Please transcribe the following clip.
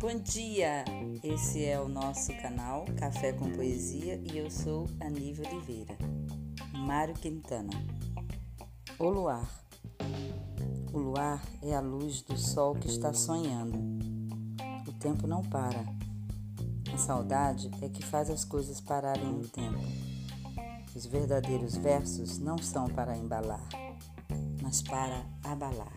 Bom dia! Esse é o nosso canal Café com Poesia e eu sou Aníbal Oliveira. Mário Quintana. O luar. O luar é a luz do sol que está sonhando. O tempo não para. A saudade é que faz as coisas pararem no tempo. Os verdadeiros versos não são para embalar, mas para abalar.